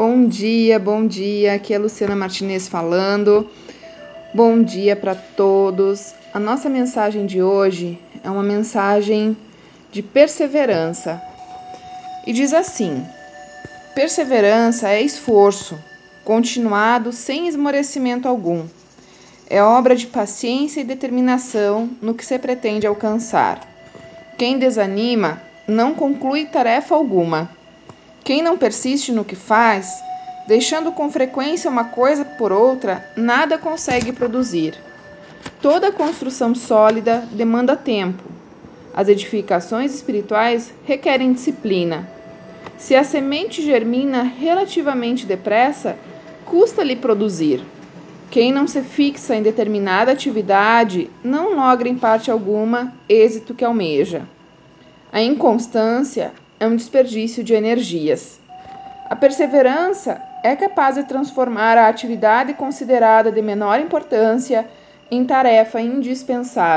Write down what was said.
Bom dia, bom dia. Aqui é Luciana Martinez falando. Bom dia para todos. A nossa mensagem de hoje é uma mensagem de perseverança. E diz assim: Perseverança é esforço, continuado sem esmorecimento algum. É obra de paciência e determinação no que se pretende alcançar. Quem desanima não conclui tarefa alguma. Quem não persiste no que faz, deixando com frequência uma coisa por outra, nada consegue produzir. Toda construção sólida demanda tempo. As edificações espirituais requerem disciplina. Se a semente germina relativamente depressa, custa-lhe produzir. Quem não se fixa em determinada atividade não logra em parte alguma êxito que almeja. A inconstância é um desperdício de energias. A perseverança é capaz de transformar a atividade considerada de menor importância em tarefa indispensável.